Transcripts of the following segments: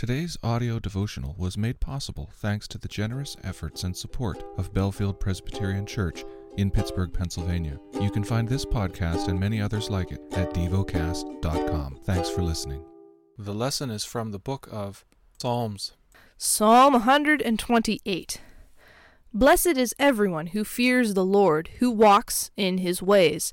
Today's audio devotional was made possible thanks to the generous efforts and support of Bellefield Presbyterian Church in Pittsburgh, Pennsylvania. You can find this podcast and many others like it at devocast.com. Thanks for listening. The lesson is from the book of Psalms. Psalm 128 Blessed is everyone who fears the Lord, who walks in his ways.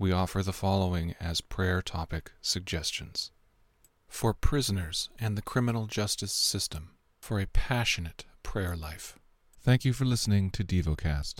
We offer the following as prayer topic suggestions for prisoners and the criminal justice system, for a passionate prayer life. Thank you for listening to DevoCast.